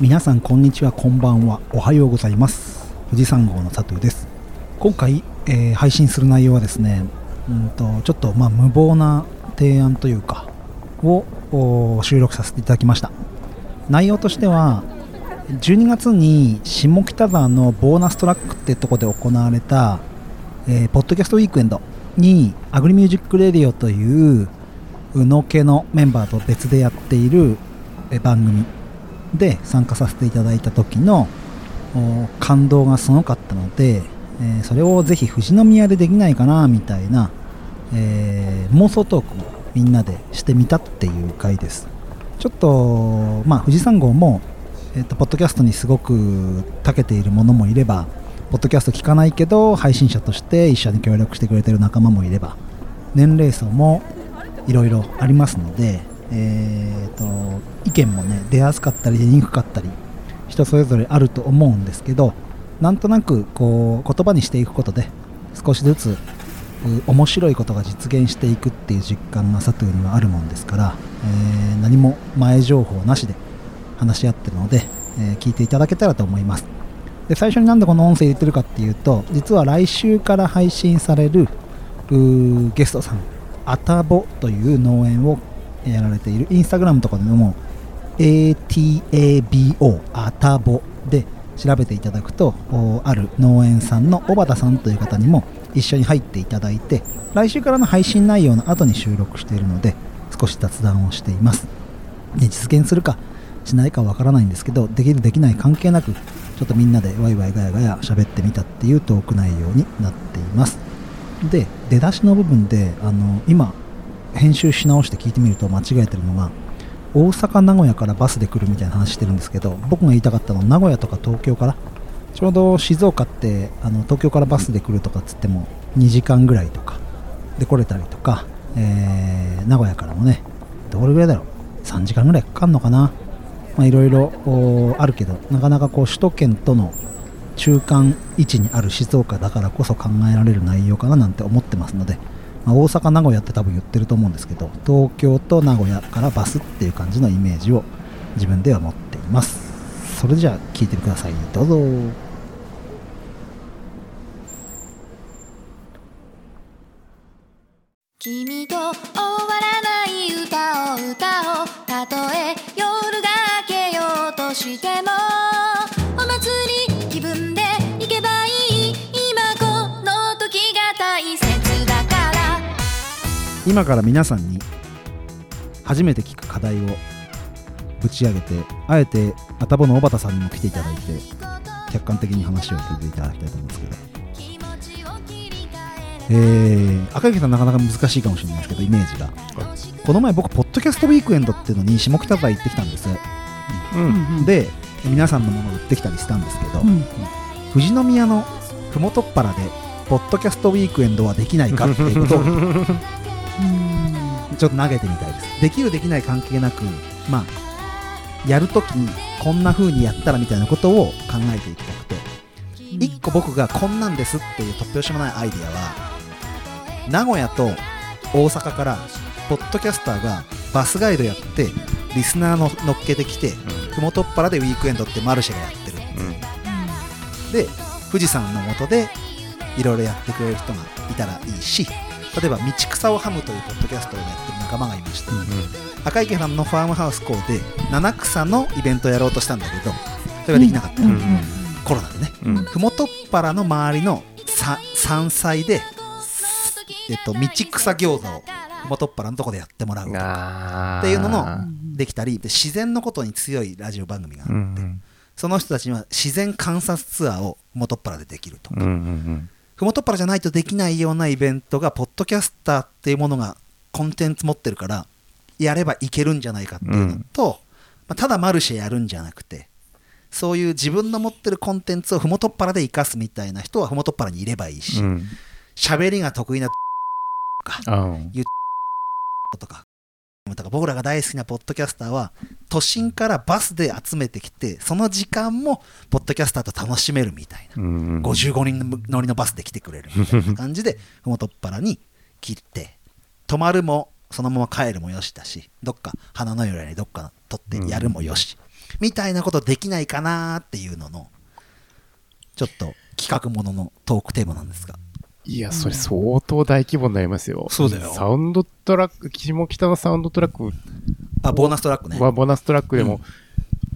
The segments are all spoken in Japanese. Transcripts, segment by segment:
皆さんこんにちはこんばんは。おはようございます。富士山号の佐藤です。今回、えー配信する内容はですねうんとちょっとまあ無謀な提案というかを収録させていただきました。内容としては12月に下北沢のボーナストラックってとこで行われた、えーポッドキャストウィークエンドにアグリミュージックレディオというのけのメンバーと別でやっている番組。で参加させていただいた時の感動がすごかったので、えーそれをぜひ富士宮でできないかなみたいな、えー妄想トークをみんなでしてみたっていう回です。ちょっとまあ富士山号も、えー、とポッドキャストにすごく長けているものもいればポッドキャスト聞かないけど配信者として一緒に協力してくれてる仲間もいれば年齢層もいろいろありますので、えー、と意見もね出やすかったり出にくかったり人それぞれあると思うんですけどなんとなくこう言葉にしていくことで少しずつ面白いことが実現していくっていう実感が佐藤にはあるもんですから、えー何も前情報なしで話し合ってるので、えー聞いていただけたらと思います。で最初になんでこの音声入れてるかっていうと実は来週から配信されるゲストさんアタボという農園をやられているインスタグラムとかでも ATABO アタボで調べていただくとある農園さんの小畑さんという方にも一緒に入っていただいて来週からの配信内容の後に収録しているので少し雑談をしています。で実現するかしないかわからないんですけどできるできない関係なくちょっとみんなでワイワイガヤガヤ喋ってみたっていうトーク内容になっています。で出だしの部分であの今編集し直して聞いてみると間違えてるのが大阪名古屋からバスで来るみたいな話してるんですけど僕が言いたかったのは名古屋とか東京からちょうど静岡ってあの東京からバスで来るとかっつっても2時間ぐらいとかで来れたりとか、えー名古屋からもねどれぐらいだろう3時間ぐらいかかるのかな。まあいろいろあるけどなかなかこう首都圏との中間位置にある静岡だからこそ考えられる内容かななんて思ってますので、まあ大阪名古屋って多分言ってると思うんですけど東京と名古屋からバスっていう感じのイメージを自分では持っています。それじゃあ聞いてください。どうぞ。君と終わらない歌を歌おう。たとえ夜が明けようとしても今から皆さんに初めて聞く課題をぶち上げてあえてアタボの小畑さんにも来ていただいて客観的に話を聞いていただきたいと思うんですけど。えー、赤池さんなかなか難しいかもしれないですけどイメージが。この前僕ポッドキャストウィークエンドっていうのに下北沢行ってきたんです、うん。で皆さんのものを売ってきたりしたんですけど、うん富士宮のふもとっぱらでポッドキャストウィークエンドはできないかっていうことをちょっと投げてみたいです。できるできない関係なくまあやるときにこんな風にやったらみたいなことを考えていきたくて。一個僕がこんなんですっていう突拍子もないアイデアは名古屋と大阪からポッドキャスターがバスガイドやってリスナーの乗っけてきてふもとっぱらでウィークエンドってマルシェがやってるで富士山の下でいろいろやってくれる人がいたらいいし例えば道草をハムというポッドキャストをやってる仲間がいまして、赤池さんのファームハウス校で七草のイベントをやろうとしたんだけどそれができなかった、うんコロナでね。うん。ふもとっぱらの周りのさ山菜で、えっと、道草餃子をふもとっぱらのとこでやってもらうとか。っていうののできたりで自然のことに強いラジオ番組があって、うんうんその人たちには自然観察ツアーをふもとっぱらでできると。うんうんふもとっぱらじゃないとできないようなイベントがポッドキャスターっていうものがコンテンツ持ってるからやればいけるんじゃないかっていうのと、まあ、ただマルシェやるんじゃなくてそういう自分の持ってるコンテンツをふもとっぱらで生かすみたいな人はふもとっぱらにいればいいしうん。喋、りが得意なとかあとかとか僕らが大好きなポッドキャスターは都心からバスで集めてきてその時間もポッドキャスターと楽しめるみたいな、うん55人乗りのバスで来てくれるみたいな感じで ふもとっぱらに切って泊まるもそのまま帰るもよしだしどっか花の由来にどっか取ってやるもよし、みたいなことできないかなっていうののちょっと企画もののトークテーマなんですがいや、それ相当大規模になりますよ。そうだよ。サウンドトラック、下北のサウンドトラック。あボーナストラックね。はボーナストラックでも、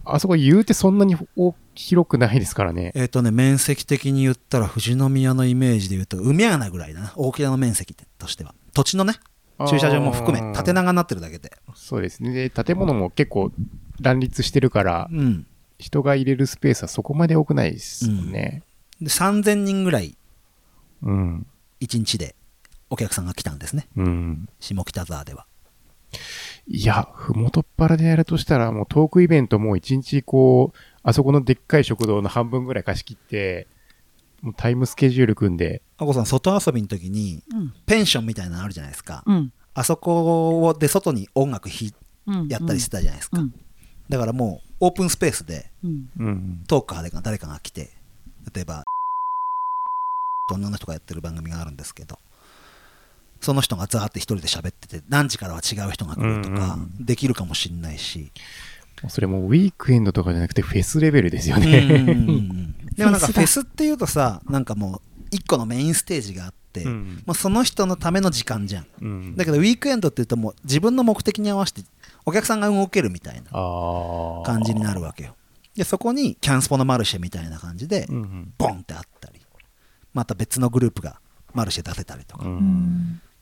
あそこ言うてそんなに大広くないですからね。えっ、とね面積的に言ったら富士宮のイメージで言うと海穴ぐらいだな。大きなの面積としては。土地のね駐車場も含め縦長になってるだけで。そうですね。で、建物も結構乱立してるから、うん。人が入れるスペースはそこまで多くないですもん。ね。で3000人ぐらいうん。1日でお客さんが来たんですね。うん。下北沢では。いや、ふもとっぱらでやるとしたら、もうトークイベントも一日こう、あそこのでっかい食堂の半分ぐらい貸し切って、もうタイムスケジュール組んで、あこさん外遊びの時にうんペンションみたいなのあるじゃないですか、うん。あそこで外に音楽ひうんやったりしてたじゃないですか、うん。だからもうオープンスペースで。トーカーで誰かが来て例えば女の人がやってる番組があるんですけどその人がザーって一人で喋ってて何時からは違う人が来るとかうんできるかもしんないし、それもウィークエンドとかじゃなくてフェスレベルですよね。ん でもなんかフェスっていうとさなんかもう一個のメインステージがあって、うん。もうその人のための時間じゃん。うん。だけどウィークエンドって言うともう自分の目的に合わせてお客さんが動けるみたいな。感じになるわけよ。でそこにキャンスポのマルシェみたいな感じで。ボンってあったりまた別のグループがマルシェ出せたりとか、うっ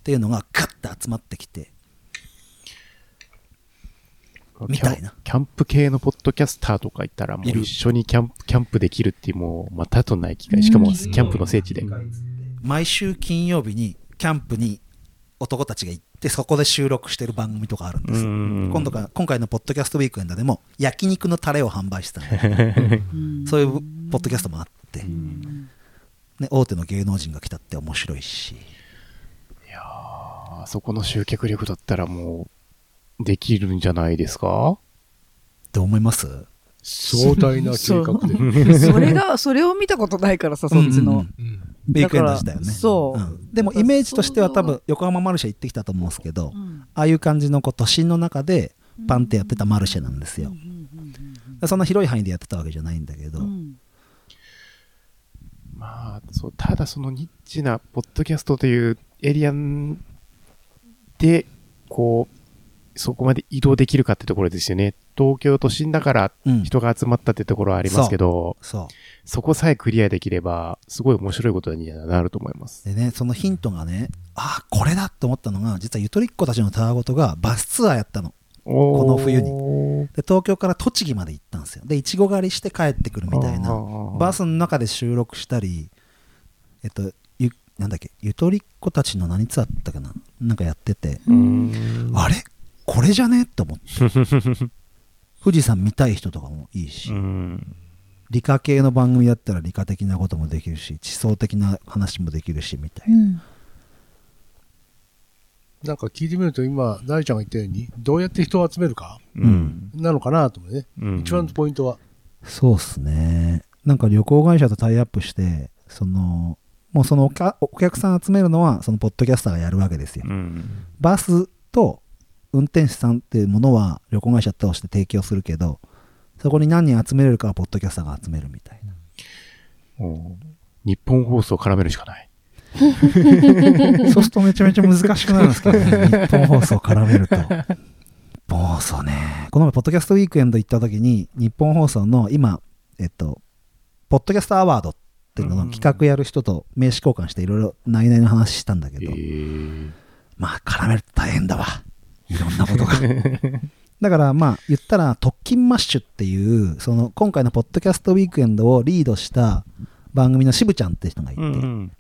ていうのがガッて集まってきて。みたいな。キャンプ系のポッドキャスターとか行ったら、もう一緒にキャンプ、キャンプできるっていう、もう、またとない機会。しかも、キャンプの聖地で。毎週金曜日にキャンプに男たちが行ってそこで収録してる番組とかあるんです、うん。今度か今回のポッドキャストウィークエンドでも焼肉のタレを販売してたのそういうポッドキャストもあって、ね、大手の芸能人が来たって面白いし。あそこの集客力だったらもう、できるんじゃないですか？って思います？壮大な計画で。そ れがそれを見たことないからさそっちの。うんうん。うんウィークエンド自体はねそう。うん。でもイメージとしては多分横浜マルシェ行ってきたと思うんですけど、うん。ああいう感じのこう都心の中でパンってやってたマルシェなんですよ、そんな広い範囲でやってたわけじゃないんだけど、うんまあ、そう、ただそのニッチなポッドキャストというエリアで、こう、そこまで移動できるかってところですよね。東京都心だからうん人が集まったってところはありますけど、そうそこさえクリアできれば、すごい面白いことになると思います。でねそのヒントがねあこれだって思ったのが実はゆとりっ子たちのたわごとがバスツアーやったのこの冬に。で東京から栃木まで行ったんですよ。でいちご狩りして帰ってくるみたいな。バスの中で収録したりえっとゆなんだっけゆとりっ子たちの何ツアーだったかな？なんかやってて、うん。あれ？これじゃね？と思って。富士山見たい人とかもいいし、うん。理科系の番組だったら理科的なこともできるし地層的な話もできるしみたいな、うんなんか聞いてみると今、大ちゃんが言ったように、どうやって人を集めるかうんなのかなと思うね。うん一番のポイントは。そうっすねなんか旅行会社とタイアップしてそのもうそのお客さん集めるのはそのポッドキャスターがやるわけですよ、うんバスと運転手さんっていうものは旅行会社として提供するけどそこに何人集めれるかはポッドキャスターが集めるみたいな日本放送を絡めるしかない。そうするとめちゃめちゃ難しくなるんですけどね。日本放送絡めると。もうそうね。この前ポッドキャストウィークエンド行った時に日本放送の今えっとポッドキャストアワードっていうのの企画やる人と名刺交換していろいろ内々の話したんだけど、えまあ絡めると大変だわ。いろんなことが。だからまあ言ったら特勤マッシュっていうその今回のポッドキャストウィークエンドをリードした番組の渋ちゃんって人がいて、うん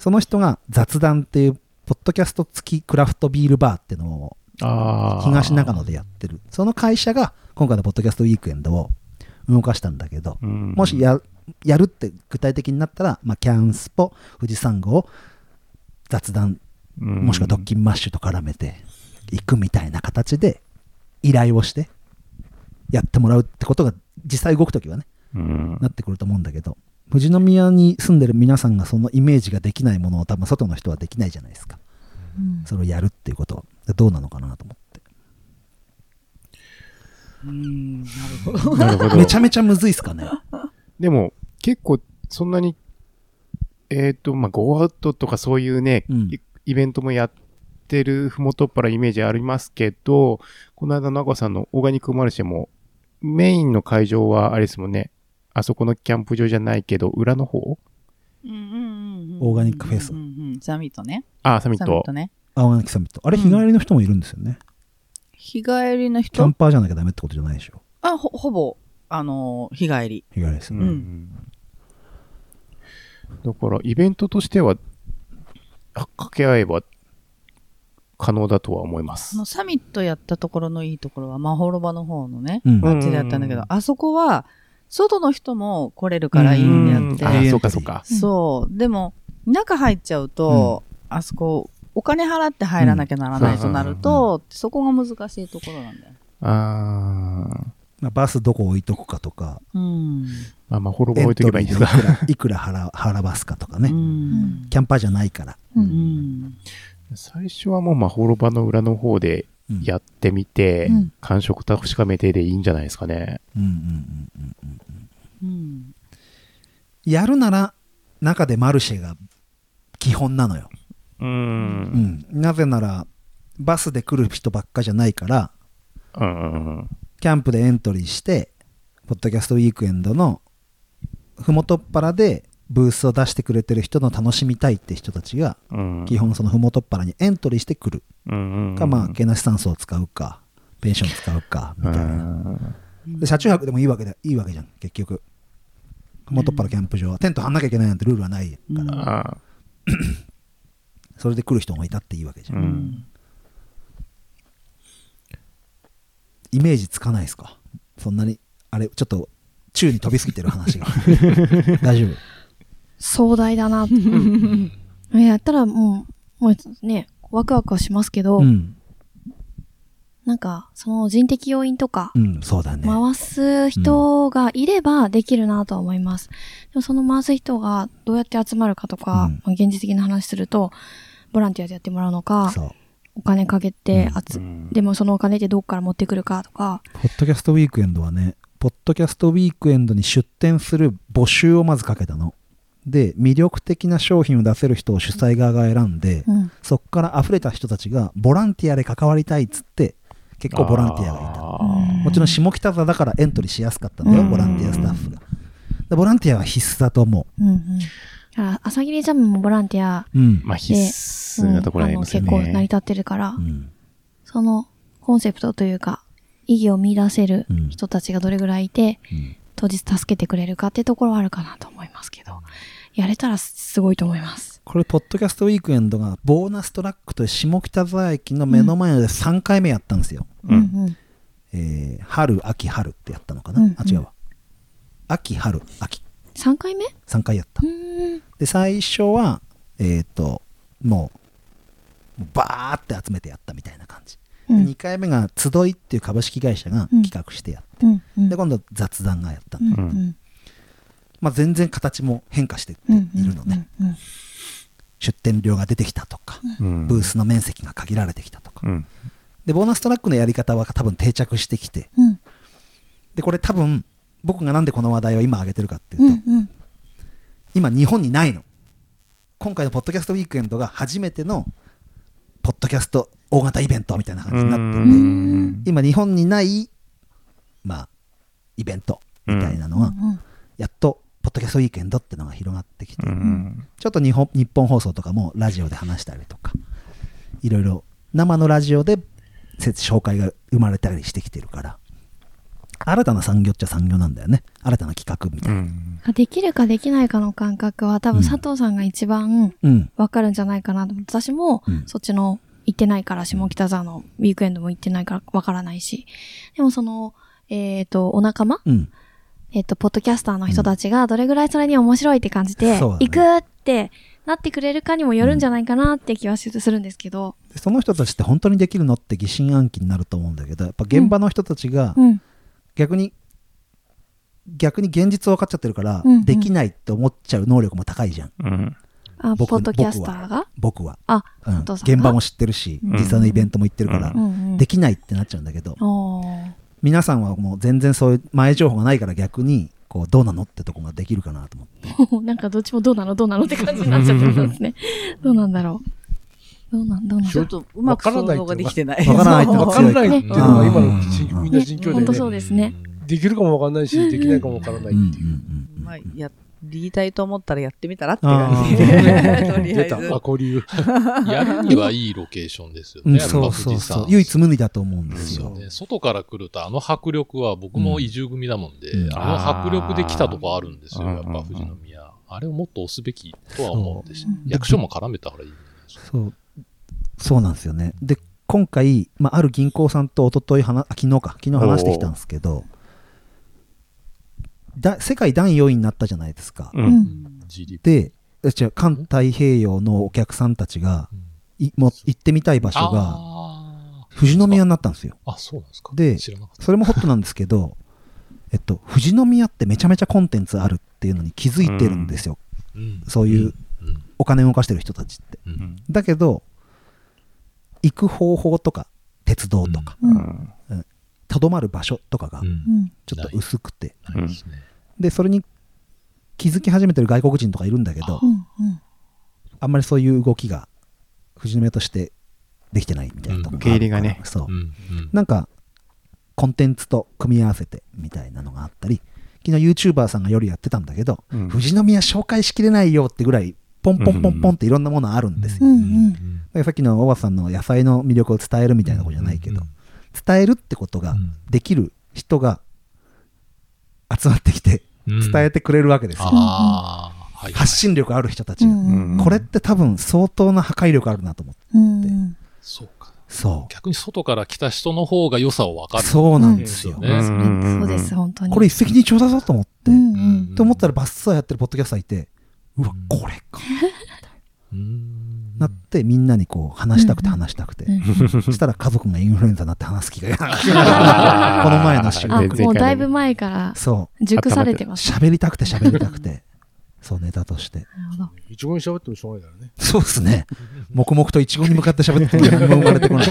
その人が雑談っていうポッドキャスト付きクラフトビールバーっていうのを。東中野でやってる。その会社が今回のポッドキャストウィークエンドを動かしたんだけど、うん。もしややるって具体的になったら、まあ、キャンスポ富士山号雑談うん。もしくは特勤マッシュと絡めていくみたいな形で依頼をしてやってもらうってことが実際動くときはねうん。なってくると思うんだけど富士宮に住んでる皆さんがそのイメージができないものを多分外の人はできないじゃないですかそれをやるっていうことはどうなのかなと思ってうん、なるほど。なるほど。めちゃめちゃむずいっすかね。でも、結構、そんなに、えっ、と、まあ、ゴーアウトとかそういうね、うんイイベントもやってるふもとっぱらイメージありますけど、この間、長さんのオーガニックマルシェも、メインの会場はあれですもんね、あそこのキャンプ場じゃないけど、裏の方？うんうんうんうんオーガニックフェスうんうんうんサミットね。あ、サミット。サミットね。青柳サミット。あれ、うん日帰りの人もいるんですよね。日帰りのキャン人パーじゃなきゃダメってことじゃないでしょ。あ、ほ、ほぼ、あのー、日帰り。日帰りですね。うんだから、イベントとしては、あ掛け合えば可能だとは思いますあ。の、サミットやったところのいいところは、まほろばの方のね、うん。うんあっちでやったんだけど、あそこは、外の人も来れるからいいんであって、あ、そうかそうか。そう。でも、中入っちゃうと、あそこ、お金払って入らなきゃならないとなると、そこが難しいところなんだよ。ああバスどこ置いとくかとか、うん。まあ、まあ、ほろぼ置いとけばいいんですか。いくらいくら払払わすかとかうね。ん。キャンパーじゃないから。ううんん。最初はもう、まほろばの裏の方でうんやってみて、うん感触確かめてでいいんじゃないですかね。うんうんうんうんうん。やるなら、中でマルシェが基本なのよ。う。うんん。なぜなら、バスで来る人ばっかじゃないから、うんうんうん。キャンプでエントリーして、ポッドキャストウィークエンドのふもとっぱらでブースを出してくれてる人の楽しみたいって人たちが、うん。基本そのふもとっぱらにエントリーしてくる。か、まあ、ケナシ酸素を使うか、ペンション使うか、みたいな。うんで車中泊でもいいわけでいいわけじゃん、結局。ふもとっぱらキャンプ場は、テント張んなきゃいけないなんてルールはないから、それで来る人もいたっていいわけじゃ。ーうんん。イメージつかないですか？そんなに、あれ、ちょっと、宙に飛びすぎてる話が。大丈夫？壮大だな。やったらもう、もうね、ワクワクはしますけど、うん。なんか、その人的要因とか、うん、そうだね。回す人がいればできるなとは思います。でもその回す人がどうやって集まるかとか、うんまあ現実的な話すると、ボランティアでやってもらうのか、そう。お金かけてでもそのお金ってどっから持ってくるかとか、ポッドキャストウィークエンドはね、ポッドキャストウィークエンドに出展する募集をまずかけたの。で、魅力的な商品を出せる人を主催側が選んで、うん。そっから溢れた人たちがボランティアで関わりたいっつって、結構ボランティアがいた。もちろん下北沢だからエントリーしやすかったんだよ、うんボランティアスタッフが。でボランティアは必須だと思うんうん。だから、朝霧ジャムもボランティアう。うん。まあ、必須なところありますよね。うん結構成り立ってるから、うんそのコンセプトというか、意義を見出せるうん人たちがどれぐらいいて、うん当日助けてくれるかってところはあるかなと思いますけど、やれたらすごいと思います。これ、ポッドキャストウィークエンドがボーナストラックと下北沢駅の目の前で3回目やったんですよ。うんうんえー春、秋、春ってやったのかな、うんあ、違うわ。秋、春、秋。3回目？3回やったう。ーん。で、最初は、えっ、と、もう、バーって集めてやったみたいな感じ。うん。2回目が、集いっていう株式会社がうん。企画してやっうん。うん。で、今度雑談がやったん。だ。うん。うん。まあ、全然形も変化していうんるのね。うん。うん。出店量が出てきたとか、うん。ブースの面積が限られてきたとか。うん。で、ボーナストラックのやり方は多分定着してきて、うん。で、これ多分、僕がなんでこの話題を今挙げてるかっていうと、うん。うん。今日本にないの。今回のポッドキャストウィークエンドが初めての、ポッドキャスト大型イベントみたいな感じになってて、うん。今日本にない、まあ、イベントみたいなのは、うん。やっと、ポッドキャストウィークエンドってのが広がってきて、うん。ちょっと日本日本放送とかもラジオで話したりとか、いろいろ生のラジオでせ紹介が生まれたりしてきてるから、新たな産業っちゃ産業なんだよね。新たな企画みたういな。ん。できるかできないかの感覚は多うん分佐藤さんが一番うん。わかるんじゃないかなと思って、私もうんそっちの行ってないから、下北沢のウィークエンドも行ってないからわからないし、でもその、えっ、と、お仲間？うん。えっ、と、ポッドキャスターの人たちがどれぐらいそれに面白いって感じて、行くってなってくれるかにもよるんじゃないかなって気はするんですけど、でその人たちって本当にできるのって疑心暗鬼になると思うんだけど、やっぱ現場の人たちがうん。逆に、逆に現実分かっちゃってるから、うんうんできないって思っちゃう能力も高いじゃん。うん。あ、ポ僕ッドキャスターが？僕は。あ、うん現場も知ってるし、うん実際のイベントも行ってるから、うんうん。できないってなっちゃうんだけど、皆さんはもう全然そういう前情報がないから逆にこうどうなのってとこができるかなと思って なんかどっちもどうなのどうなのって感じになっちゃってるんですね。どうなんだろう。どうなん、どうなんちょっとうまく想像ができてない。わからないっていうのわかんないっていうのが今のじみんなね実況本当そうですね。できるかもわかんないし、できないかもわからないっていう。うんまあ、やりたいと思ったらやってみたらって感じあで。とりあ出た。アコリュやるにはいいロケーションですようん。ね。やっぱそうそう富士山。そう唯一無二だと思うんでですすよ。外から来ると、あの迫力は僕も移住組だもんで、うん。あの迫力で来たとこあるんですよ、やっぱ富士宮。あれをもっと押すべきとは思うんです役所も絡めた方がいいんじゃないですか。そうそうなんですよね。で今回、まあ、ある銀行さんと一昨日話あ昨日か。昨日話してきたんですけどだ世界第4位になったじゃないですか、う。うん。でえ違う環太平洋のお客さんたちがいもう行ってみたい場所があ富士宮になったんですよ。ーあ、そうなんですか。で。それもホットなんですけどえっと富士宮ってめちゃめちゃコンテンツあるっていうのに気づいてるんですよ、うん。そういううん。お金を動かしてる人たちって。うんうん。だけど行く方法とか鉄道とかうん。うんとど、まる場所とかがうんうん。ちょっと薄くてですね。でそれに気づき始めてる外国人とかいるんだけどうん。うん。あんまりそういう動きが富士宮としてできてないみたいなところ受け入れがねそううんうんなんかコンテンツと組み合わせてみたいなのがあったり昨日 YouTuber さんが夜やってたんだけど、うん富士宮紹介しきれないよってぐらいポンポンポンポンっていろんなものあるんですよ、さっきの大和さんの野菜の魅力を伝えるみたいなことじゃないけど、伝えるってことがうんできる人が集まってきてうん。伝えてくれるわけですよ。発信力ある人たちが、うんこれって多分相当な破壊力あるなと思って。うん。そうか。そ逆に外から来た人の方が良さを分かる。うそうなんですよ、うん。ね。そうです、本当に。これ一石二鳥だぞと思って。と思ったらバッサーやってるポッドキャスターいてうわこれか。うん。なってみんなにこう話したくて話したくて、うん。そしたら家族がインフルエンザになって話す気が この前の週あ、全然もうだいぶ前からそう。熟されてます。喋りたくて喋りたくて。そうネタとして。なるほど。一語に喋ってもしょうがないからね。そうですね。黙々とイチゴに向かって喋って生まれてこない。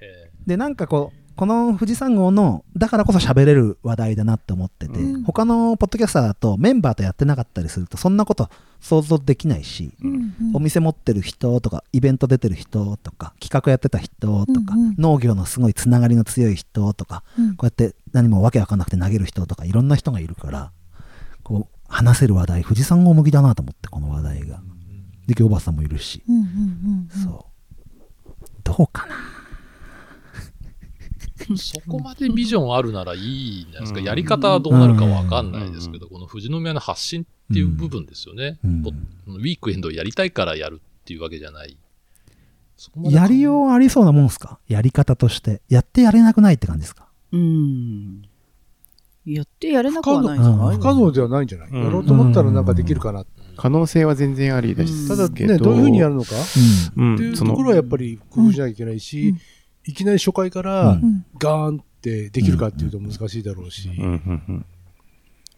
え でなんかこうこの富士山号のだからこそ喋れる話題だなって思ってて、うん。他のポッドキャスターだとメンバーとやってなかったりするとそんなこと想像できないし、うんお店持ってる人とかイベント出てる人とか企画やってた人とか、うんうん。農業のすごいつながりの強い人とかうん。こうやって何もわけわかんなくて投げる人とかいろんな人がいるからこう話せる話題富士山号向きだなと思ってこの話題が。で今日おばさんもいるし、うんうんうんうん。そう。どうかな。ーそこまでビジョンあるならいいんじゃないですか。うん。やり方はどうなるかわかんないですけど、この富士宮の発信っていう部分ですよね。うん。ポウィークエンドをやりたいからやるっていうわけじゃない。やりようありそうなもんすか？やり方として。やってやれなくないって感じですか？うん。やってやれなくはないんじゃ能ない不可能ではないんじゃない、うん。やろうと思ったらなんかできるかな。可能性は全然ありですただけど。ね、どういうふうにやるのか？うん。っていうそのところはやっぱり工夫しなきゃいけないし、うんいきなり初回からうん。ガーンってできるかっていうと難しいだろうし、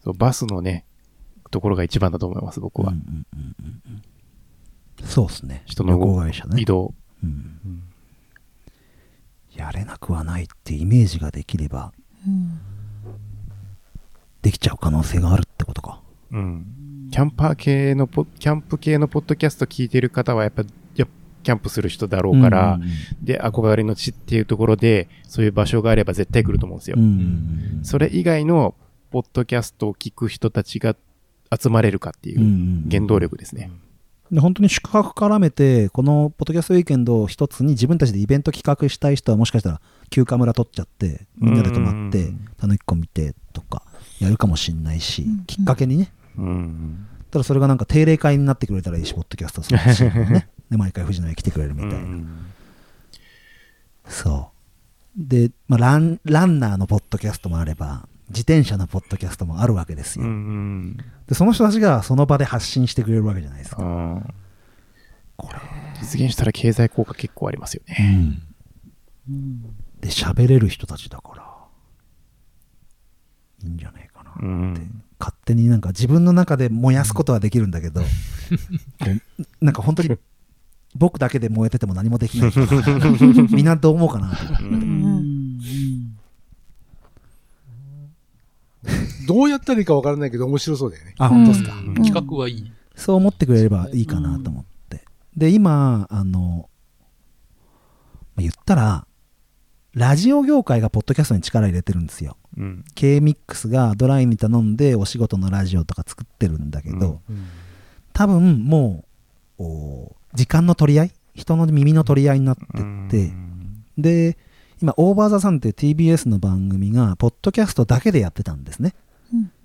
そうバスのね、ところが一番だと思います、僕は。うんうんうんうんうん。そうですね。人の旅行会社ね。移動。うん。やれなくはないってイメージができればうん。できちゃう可能性があるってことか。うん。キャンパー系のポ、キャンプ系のポッドキャスト聞いてる方は、やっぱキャンプする人だろうから、うんうんで、憧れの地っていうところで、そういう場所があれば絶対来ると思うんですよ。うんうんそれ以外のポッドキャストを聞く人たちが集まれるかっていうんううん原動力ですね。で本当に宿泊絡めてこのポッドキャストウィーケンドを一つに自分たちでイベント企画したい人はもしかしたら休暇村取っちゃってみんなで泊まってうんたぬきこ見てとかやるかもしんないし、うん。きっかけにね。うん。ただそれがなんか定例会になってくれたらいいしポッドキャストするし、ね、で毎回藤野に来てくれるみたいな、うんそう。で、まあ、ランランナーのポッドキャストもあれば自転車のポッドキャストもあるわけですうよ、ん。でその人たちがその場で発信してくれるわけじゃないですか、うんこれ、実現したら経済効果結構ありますよね。で喋れる人たちだからいいんじゃないかな、うん。勝手になんか自分の中で燃やすことはできるんだけど、なんか本当に僕だけで燃えてても何もできない。みんなどう思うかな、うん、どうやったらいいか分からないけど面白そうだよね。あ本当ですか、企画はいい。そう思ってくれればいいかなと思って、で今あの、ま、言ったらラジオ業界がポッドキャストに力入れてるんですよ、うん、KMIX がドライに頼んでお仕事のラジオとか作ってるんだけど、うん。うん、多分もう時間の取り合い？人の耳の取り合いになってって、で、今、オーバーザさんっていう TBS の番組が、ポッドキャストだけでやってたんですね。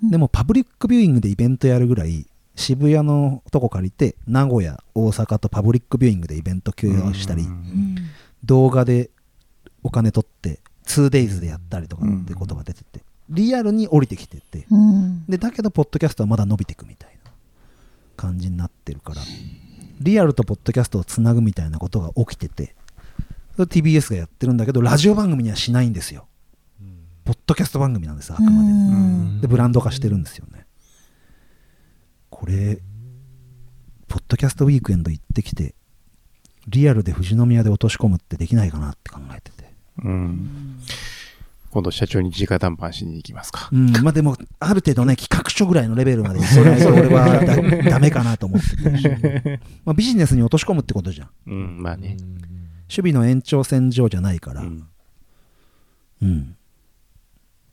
でも、パブリックビューイングでイベントやるぐらい、渋谷のとこ借りて、名古屋、大阪とパブリックビューイングでイベント休養したり、うん。動画でお金取って、2days でやったりとかってことが出てて、リアルに降りてきてて、うん。で、だけど、ポッドキャストはまだ伸びていくみたいな感じになってるから、リアルとポッドキャストをつなぐみたいなことが起きてて、それ TBS がやってるんだけど、ラジオ番組にはしないんですよ。ポッドキャスト番組なんです、あくまでも。で、ブランド化してるんですよね。これ、ポッドキャストウィークエンド行ってきて、リアルで富士宮で落とし込むってできないかなって考えてて。うん。今度社長に直談判しに行きますか。うん、まあでも、ある程度ね、企画書ぐらいのレベルまでそれ俺はだダメかなと思ってて。まあビジネスに落とし込むってことじゃん。うん、まあね。守備の延長線上じゃないから。ううん。ん。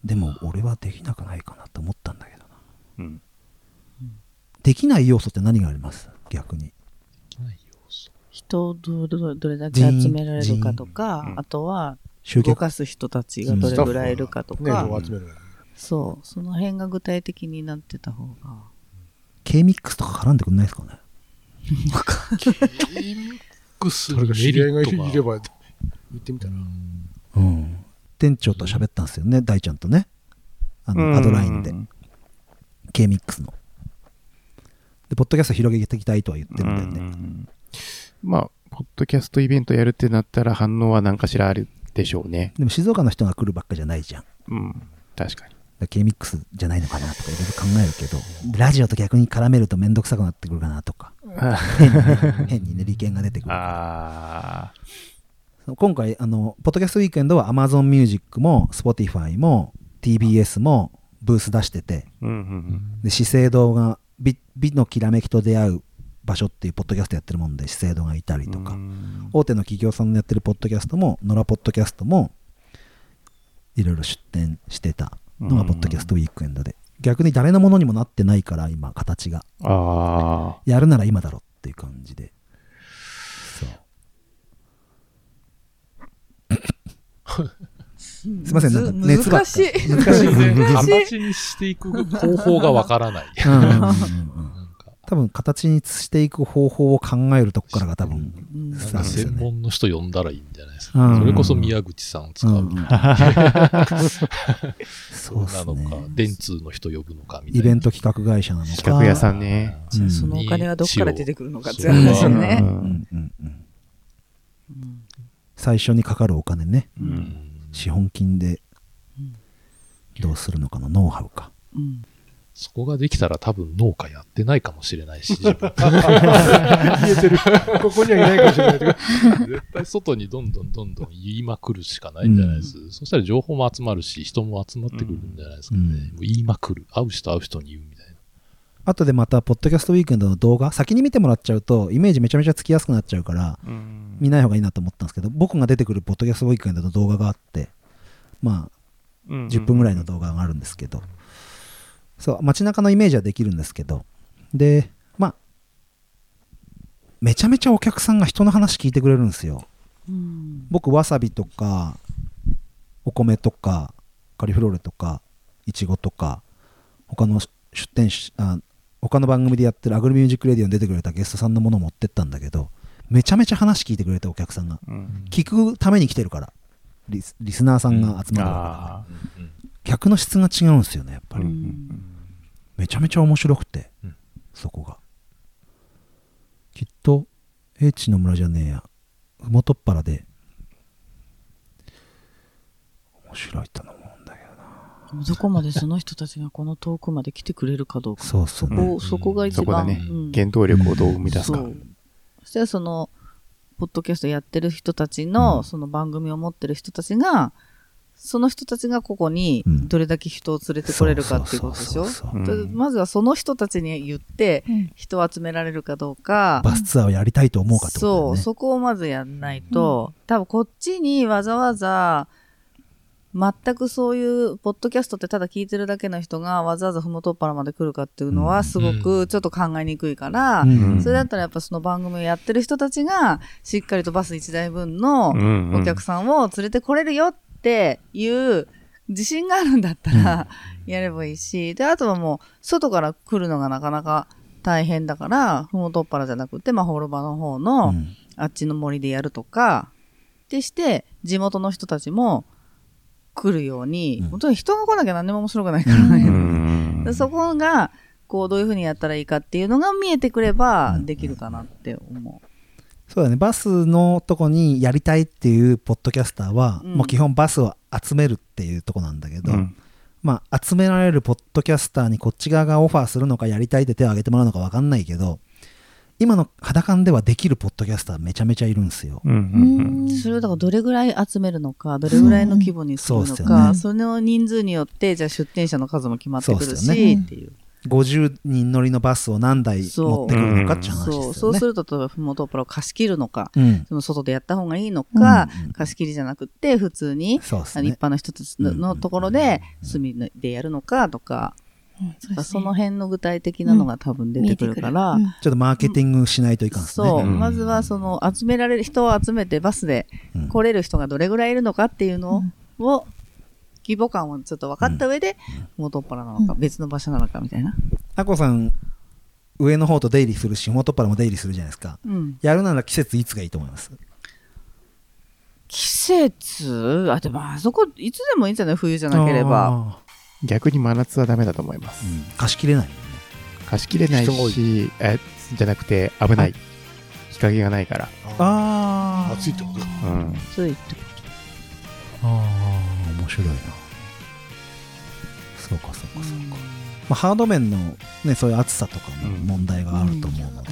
でも、俺はできなくないかなと思ったんだけどな。うん。できない要素って何があります？逆に。人をどどどれだけ集められるかとかあとは集客。動かす人たちがどれぐらいいるかとね、か、こう集める。そう、その辺が具体的になってた方が。K-MIX とか絡んでくんないですかね？X それが知り合いがいれば、言ってみたら。うん。店長と喋ったんですよね、大ちゃんとね。あの、アドラインで。K-MIX の。で、ポッドキャスト広げていきたいとは言ってるんだよね。うんまあ、ポッドキャストイベントやるってなったら反応は何かしらあるでしょうね。でも静岡の人が来るばっかじゃないじゃん。うん。確かに。K-MIX じゃないのかなとかいろいろ考えるけど、ラジオと逆に絡めるとめんどくさくなってくるかなとか、変にね利権が出てくる。あ今回、あの、ポッドキャストウィークエンドは Amazon Music も Spotify も TBS もブース出してて、ー。うんうんで、資生堂が美美のきらめきと出会う場所っていうポッドキャストやってるもんで、資生堂がいたりうん。とか、うん大手の企業さんのやってるポッドキャストも、野良ポッドキャストも、いろいろ出展してたのがポッドキャストウィークエンドで。逆に誰のものにもなってないから、今、形が。あやるなら今だろっていう感じで。そう。すいません、なんかむ熱ばっか難しい。難しい。難しい形にしていく方法がわからない。うんうんうんうん多分、形にしていく方法を考えるとこからが多分、うんスタートですよ専ね。門の人呼んだらいいんじゃないですか。うんそれこそ宮口さんを使う。うん そうなのか。電通の人呼ぶのかみたいな。イベント企画会社なのか。企画屋さんね。うんそのお金はどっから出てくるのかって話よね。うんうんうん最初にかかるお金ね。うん資本金でどうするのかのノウハウか。うんそこができたら多分農家やってないかもしれないし、自分 言えてる。ここにはいないかもしれないけど。絶対外にどんどんどんどん言いまくるしかないんじゃないです。そしたら情報も集まるし、人も集まってくるんじゃないですかね。うんもう言いまくる。会う人会う人に言うみたいな。後でまた、ポッドキャストウィークエンドの動画、先に見てもらっちゃうと、イメージめちゃめちゃつきやすくなっちゃうから、うん見ない方がいいなと思ったんですけど、僕が出てくるポッドキャストウィークエンドの動画があって、まあ、10分ぐらいの動画があるんですけど、そう、街中のイメージはできるんですけど、で、まあ、めちゃめちゃお客さんが人の話聞いてくれるんですよ。うん僕、わさびとか、お米とか、カリフローレとか、いちごとか、他の出店しあ、他の番組でやってる Agri Music Radio に出てくれたゲストさんのものを持ってったんだけど、めちゃめちゃ話聞いてくれたお客さんが。うん聞くために来てるから。リスリスナーさんが集まるわけだから。あ客の質が違うんですよね、やっぱーうり。んめちゃめちゃ面白くて、うんそこが。きっと、英知の村じゃねえや、ふもとっぱらで、面白いと思うんだけどな。どこまでその人たちがこの遠くまで来てくれるかどうか。そうそう。そこ、そこが一番。そこだねうん。原動力をどう生み出すかそ。う。そしたらその、ポッドキャストやってる人たちの、うんその番組を持ってる人たちが、その人たちがここにうん。どれだけ人を連れてこれるかっていうことでしょ？まずはその人たちに言ってうん。人を集められるかどうか、バスツアーをやりたいと思うかってことだそう。そこをまずやんないと、多分こっちにわざわざ、全くそういう、ポッドキャストってただ聞いてるだけの人がわざわざふもとっぱらまで来るかっていうのはすごくちょっと考えにくいから、うん。それだったらやっぱその番組をやってる人たちが、しっかりとバス1台分のうんお客さんを連れてこれるよっていう自信があるんだったら、やればいいし、で、あとはもう、外から来るのがなかなか大変だから、ふもとっぱらじゃなくて、まあ、ホールバの方の、うん。あっちの森でやるとか、ってして、地元の人たちも来るように、うん。本当に人が来なきゃ何でも面白くないからね。う そこが、こう、どういうふうにやったらいいかっていうのが見えてくればうん。できるかなって思そうだね。バスのとこにやりたいっていうポッドキャスターは、うんもう基本バスを集めるっていうとこなんだけど、うんまあ、集められるポッドキャスターにこっち側がオファーするのかやりたいって手を挙げてもらうのか分かんないけど、今の肌感ではできるポッドキャスターめちゃめちゃいるんですよ。うんうんう。それをだからどれぐらい集めるのか、どれぐらいの規模にするのそうそうっすよか、ねその人数によって、じゃあ出店者の数も決まってくるし、ねっていう。50人乗りのバスを何台そう。持ってくるのかっていう話ですよね。そう、そうすると、例えば、ふもとっぱらを貸し切るのか、うん。その外でやった方がいいのか、うん。うん貸し切りじゃなくて、普通に、ね。あの一般の人たちののところで、住みでやるのかとか、うん。そね。その辺の具体的なのが多分出てくるから、見えてくる。ちょっとマーケティングしないといかんですね。そう、うん。まずはその集められる人を集めてバスでうん。来れる人がどれぐらいいるのかっていうのを、規模感をちょっと分かった上で、元っ腹なのか、別の場所なのかみたいな。あこさん、上の方と出入りするし、元っ腹も出入りするじゃないですか。うん。やるなら季節いつがいいと思います季節あ、でもあそこ、いつでもいいんじゃない冬じゃなければ。逆に真夏はダメだと思います。うん貸し切れないね。貸し切れないし、え、じゃなくて危ない。日陰がないから。ああ。暑いってことうん。暑いってことああ、面白いな。そうか、そうか、そうか。まあ、ハード面の、ね、そういう暑さとかもうん問題があると思うので。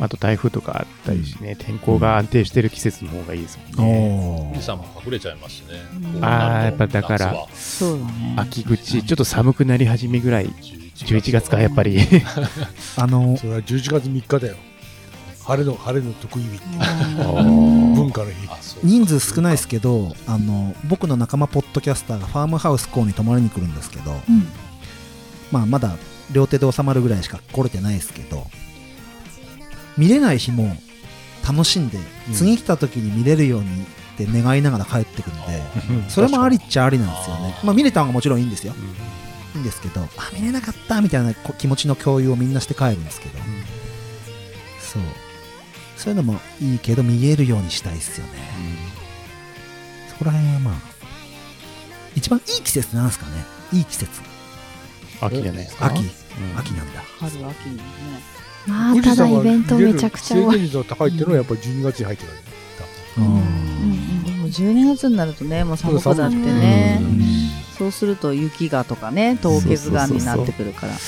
あと台風とかあったりしね、天候が安定してる季節の方がいいですもんね。お富士山も隠れちゃいますしね。あーやっぱだから夏はとそうだね。秋口、ちょっと寒くなり始めぐらい、11月か、やっぱり。あの、それは11月3日だよ。晴れの、晴れの得意日ってうん文化の日。あそう人数少ないですけど、あの、僕の仲間ポッドキャスターがファームハウス校に泊まりに来るんですけど、うんまあ、まだ両手で収まるぐらいしか来れてないですけど、見れない日も楽しんで、うん次来た時に見れるようにって願いながら帰ってくるんで、それもありっちゃありなんですよね。まあ見れたのがもちろんいいんですよ。いいんですけど、あ、見れなかったみたいなこ気持ちの共有をみんなして帰るんですけど、そう。そういうのもいいけど見えるようにしたいですよね。そこら辺はまあ、一番いい季節なんですかね。いい季節。秋じゃないですか？秋。うん秋なんだ。春、秋にね。まあ、ただイベントめちゃくちゃ多い。制限率が高いっていうのはやっぱり12月に入ってからうんうんでも12月になるとね、もう寒くなってね。そうすると雪がとかね、凍結岩になってくるから。も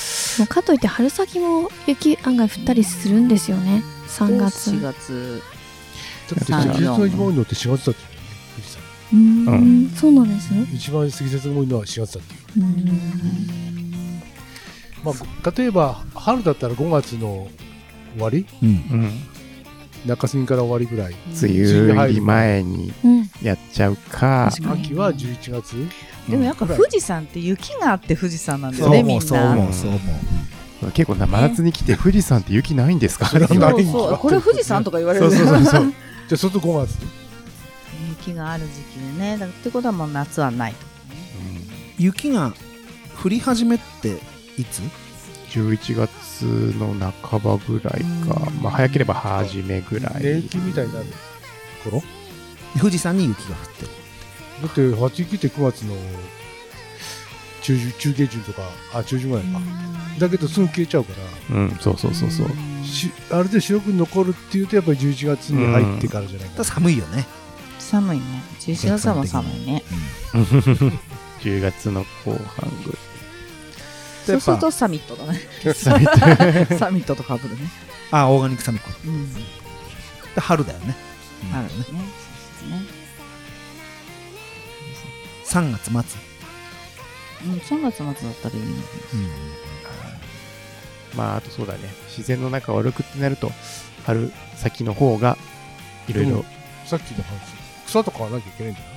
うかといって春先も雪案外降ったりするんですよね。3月。4月。だって三積雪が一番多いのって4月だっていうね富士山うーん、そうなんですね。一番積雪が多いのは4月だってまあ、例えば春だったら5月の終わり？うん。うん。中旬から終わりぐらい梅雨入り前にうん。やっちゃうか、秋は11月？でもやっぱ富士山って雪があって富士山なんだよね、み思う、そうんな。思う、そう思う。結構な真夏に来て富士山って雪ないんですか？それはそう。そう、これ富士山とか言われる。そうそうそうそう。じゃあそれと5月雪がある時期でね。だってことはもう夏はないと。雪が降り始めっていつ？11月の半ばぐらいか、まあ早ければ初めぐらい。年季みたいになる頃富士山に雪が降ってる。だって初雪って9月の中旬中下旬とかあ中旬ぐらいかだけどすぐ消えちゃうからうん、そうそうそうそう。しある程度白く残るっていうとやっぱり11月に入ってからじゃないかただ寒いよね。寒いね。11月は寒いね。10月の後半ぐそうするとサミットだね。らい。サミットとかぶるね。あ、オーガニックサミット。うん。で春だよね。あるね。そうですね。3月末、うん、3月末だったらいいのまあ、あとそうだね。自然の中を歩くってなると、春先の方が、いろいろ。うん、さっきの話草とかはなきゃいけないんじゃない？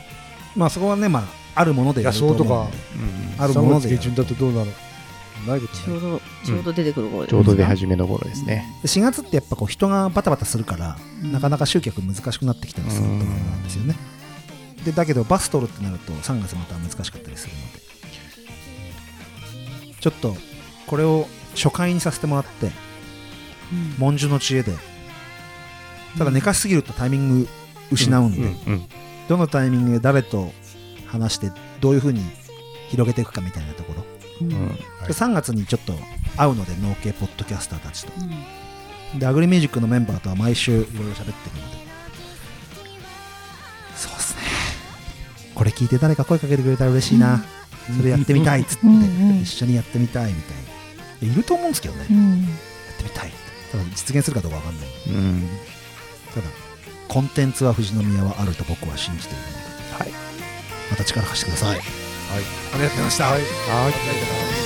まあそこはねまああるものでやると思う野草とかうんあるもの3月下旬だとどうなのないことちょうどちょうど出てくる頃ちょうど出は始めの頃ですね。4月ってやっぱこう人がバタバタするから、うん。なかなか集客難しくなってきたりすると思うんですよね、でだけどバス取るってなると3月また難しかったりするのでちょっとこれを初回にさせてもらって文殊の知恵で。ただ寝かしすぎるとタイミング失うんで、うんうんどのタイミングで誰と話してどういうふうに広げていくかみたいなところ、うん。うん。で3月にちょっと会うので農系ポッドキャスターたちと。うん。でアグリミュージックのメンバーとは毎週いろいろ喋ってるので。そうっすね。これ聞いて誰か声かけてくれたら嬉しいな、それやってみたいっつって、一緒にやってみたいみたいな。いやいると思うんですけどね、やうん。ってみたい。ってただ実現するかどうかわかんない。うん。ただコンテンツは富士宮はあると僕は信じているので、はい。また力貸してください、はい。ありがとうございました。はい。はい